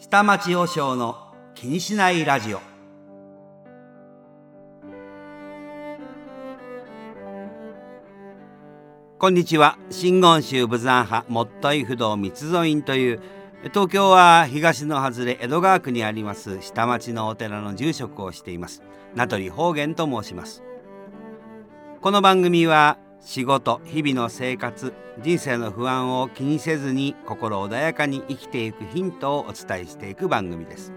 下町和尚の気にしないラジオ。こんにちは。真言宗仏壇派もっとい不動三つ院という東京は東の外れ江戸川区にあります下町のお寺の住職をしています。名取方言と申します。この番組は仕事日々の生活人生の不安を気にせずに心穏やかに生きていくヒントをお伝えしていく番組です。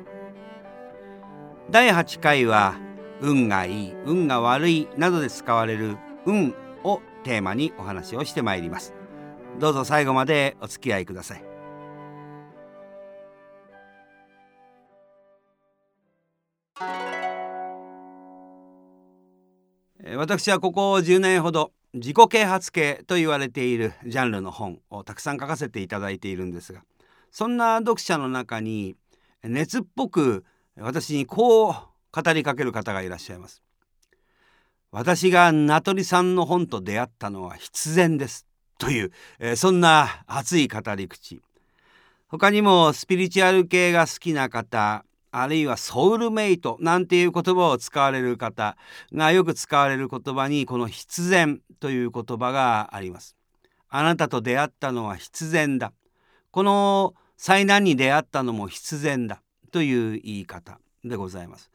第8回は運がいい運が悪いなどで使われる運をテーマにお話をしてまいります。どうぞ最後までお付き合いください。私はここ10年ほど自己啓発系と言われているジャンルの本をたくさん書かせていただいているんですがそんな読者の中に熱っぽく私にこう語りかける方がいらっしゃいます。私が名取さんの本と出会ったのは必然ですという、えー、そんな熱い語り口。他にもスピリチュアル系が好きな方あるいはソウルメイトなんていう言葉を使われる方がよく使われる言葉にこの必然という言葉があります。あなたと出会ったのは必然だ。この災難に出会ったのも必然だという言い方でございます。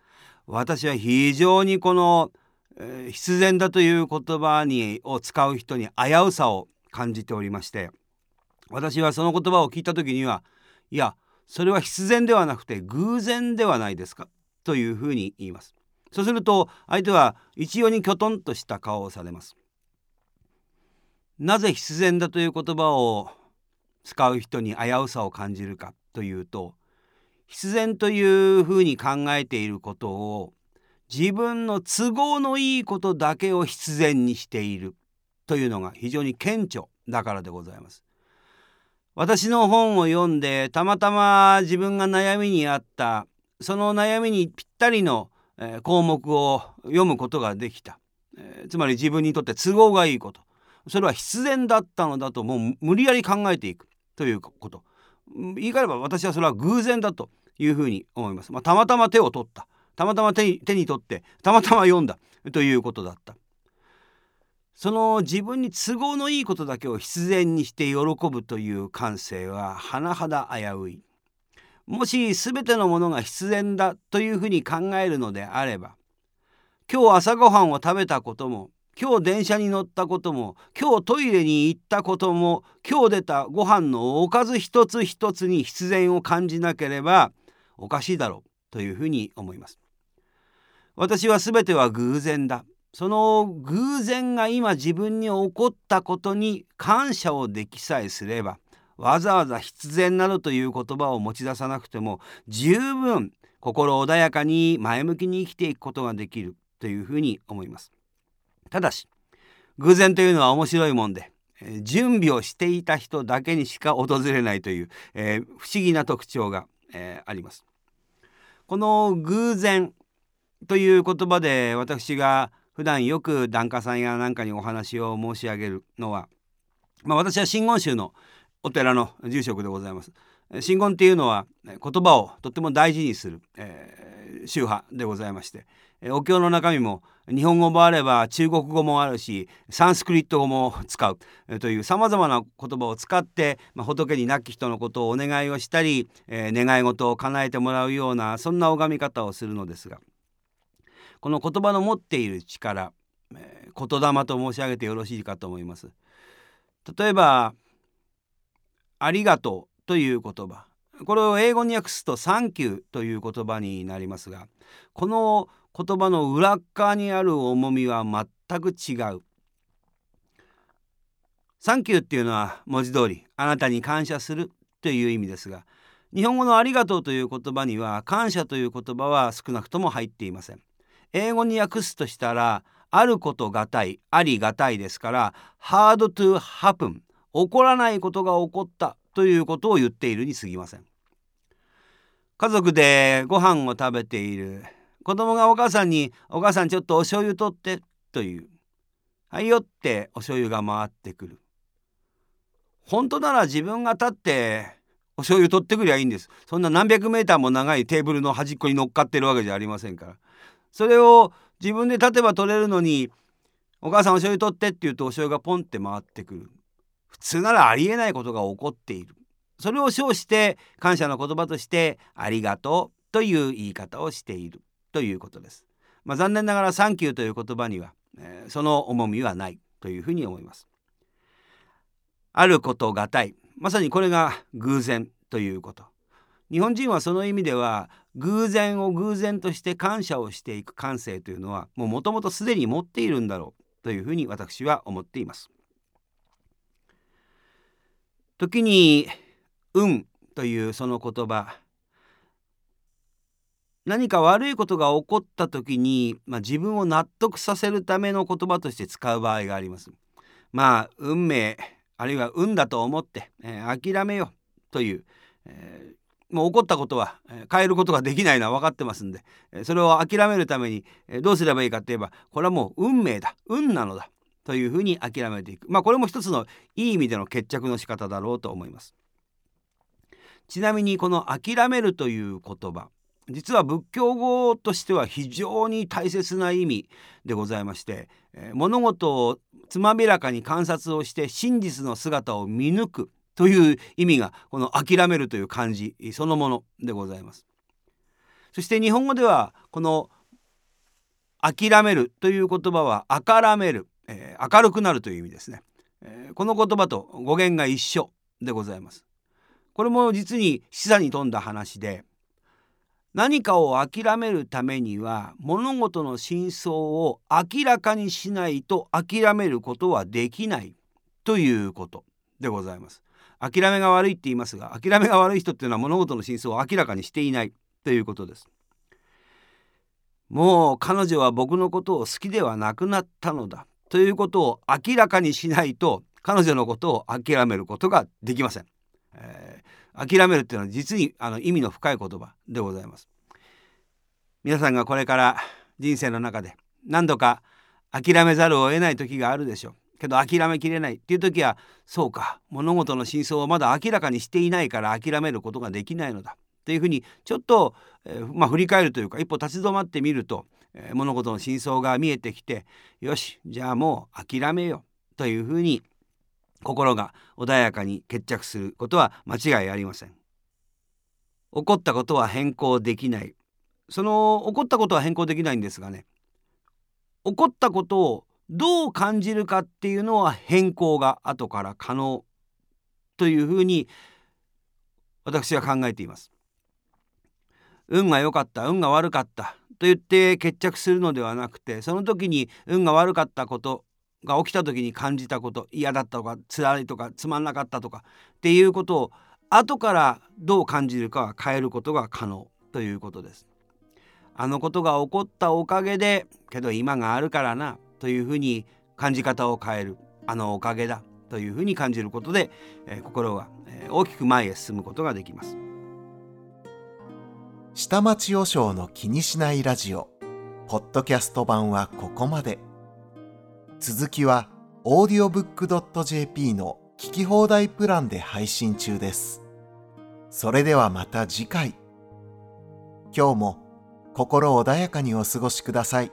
私は非常にこの、えー、必然だという言葉にを使う人に危うさを感じておりまして私はその言葉を聞いた時にはいやそれは必然ではなくて偶然ではないですか？というふうに言います。そうすると相手は一様にきょとんとした顔をされます。なぜ必然だという言葉を使う人に危うさを感じるかというと必然というふうに考えていることを自分の都合のいいことだけを必然にしているというのが非常に顕著だからでございます。私の本を読んでたまたま自分が悩みにあったその悩みにぴったりの項目を読むことができた、つまり自分にとって都合がいいこと。それは必然だったのだともう無理やり考えていく。ということ。言い換えれば私はそれは偶然だというふうに思います、まあ、たまたま手を取った。たまたま手に手に取ってたまたま読んだ。ということだった。その自分に都合のいいことだけを必然にして喜ぶという感性は甚だ危うい。もし全てのものが必然だというふうに考えるのであれば今日朝ごはんを食べたことも今日電車に乗ったことも今日トイレに行ったことも今日出たご飯のおかず一つ一つに必然を感じなければおかしいだろうというふうに思います。私は全ては偶然だその偶然が今自分に起こったことに感謝をできさえすればわざわざ必然などという言葉を持ち出さなくても十分心穏やかに前向きに生きていくことができるというふうに思います。ただし偶然というのは面白いもんで準備をしていた人だけにしか訪れないという、えー、不思議な特徴が、えー、あります。この偶然という言葉で私が普段よく檀家さんやなんかにお話を申し上げるのは、まあ、私は真言宗のお寺の住職でございます。真言っていうのは言葉をとっても大事にする、えー、宗派でございましてお経の中身も日本語もあれば中国語もあるしサンスクリット語も使うというさまざまな言葉を使って、まあ、仏に亡き人のことをお願いをしたり、えー、願い事を叶えてもらうようなそんな拝み方をするのですがこの言葉の持っている力、えー、言霊と申し上げてよろしいかと思います。例えばありがとうという言葉。これを英語に訳すとサンキューという言葉になりますがこの言葉の裏側にある重みは全く違う。サンキューっていうのは文字通りあなたに感謝するという意味ですが日本語のありがとうという言葉には感謝という言葉は少なくとも入っていません。英語に訳すとしたらあることがたいありがたいですから hard to happen 起こらないことが起こったということを言っているに過ぎません。家族でご飯を食べている。子供がお母さんに「お母さんちょっとお醤油取って」という「はいよ」ってお醤油が回ってくる。本当なら自分が立ってお醤油取ってくりゃいいんです。そんな何百メーターも長いテーブルの端っこに乗っかってるわけじゃありませんから。それを自分で立てば取れるのにお母さんお醤油取ってって言うとお醤油がポンって回ってくる普通ならありえないことが起こっているそれを称して感謝の言葉としてありがとうという言い方をしているということです。まあ、残念ながらサンキューという言葉には、えー、その重みはないというふうに思います。あることがたいまさにこれが偶然ということ。日本人はその意味では偶然を偶然として感謝をしていく感性というのはもともとすでに持っているんだろうというふうに私は思っています。時に運というその言葉何か悪いことが起こった時に、まあ、自分を納得させるための言葉として使う場合があります。まあ運命あるいは運だと思って、えー、諦めよという、えー、もう起こったことは、変えることができないのは分かってますんで、それを諦めるために、どうすればいいかって言えばこれはもう運命だ運なのだというふうに諦めていくまあこれも一つのいい意味での決着の仕方だろうと思います。ちなみにこの諦めるという言葉実は仏教語としては非常に大切な意味でございまして、物事をつまびらかに観察をして真実の姿を見抜くという意味がこの諦めるという漢字そのものでございます。そして日本語ではこの諦めるという言葉は明らめる、えー、明るくなるという意味ですね、えー、この言葉と語源が一緒でございますこれも実に示唆に富んだ話で何かを諦めるためには物事の真相を明らかにしないと諦めることはできないということでございます。諦めが悪いって言いますが諦めが悪い人っていうのは物事の真相を明らかにしていないということです。もう彼女は僕のことを好きではなくなったのだということを明らかにしないと彼女のことを諦めることができません。え諦めるっていうのは実にあの意味の深い言葉でございます皆さんがこれから人生の中で何度か諦めざるを得ない時があるでしょうけど諦めきれないっていう時はそうか物事の真相をまだ明らかにしていないから諦めることができないのだ。というふうにちょっと、えー、まあ、振り返るというか一歩立ち止まってみると、えー、物事の真相が見えてきてよしじゃあもう諦めよというふうに心が穏やかに決着することは間違いありません。起こったことは変更できない。その起こったことは変更できないんですがね起こったことをどう感じるかっていうのは変更が後から可能というふうに私は考えています運が良かった運が悪かったと言って決着するのではなくてその時に運が悪かったことが起きた時に感じたこと嫌だったとか辛いとかつまんなかったとかっていうことを後からどう感じるかは変えることが可能ということです。あのことが起こったおかげでけど今があるからなというふうに感じ方を変えるあのおかげだというふうに感じることで、えー、心が、えー、大きく前へ進むことができます。下町和尚の気にしないラジオポッドキャスト版はここまで。続きは audiobook.jp の聞き放題プランで配信中です。それではまた次回。今日も心穏やかにお過ごしください。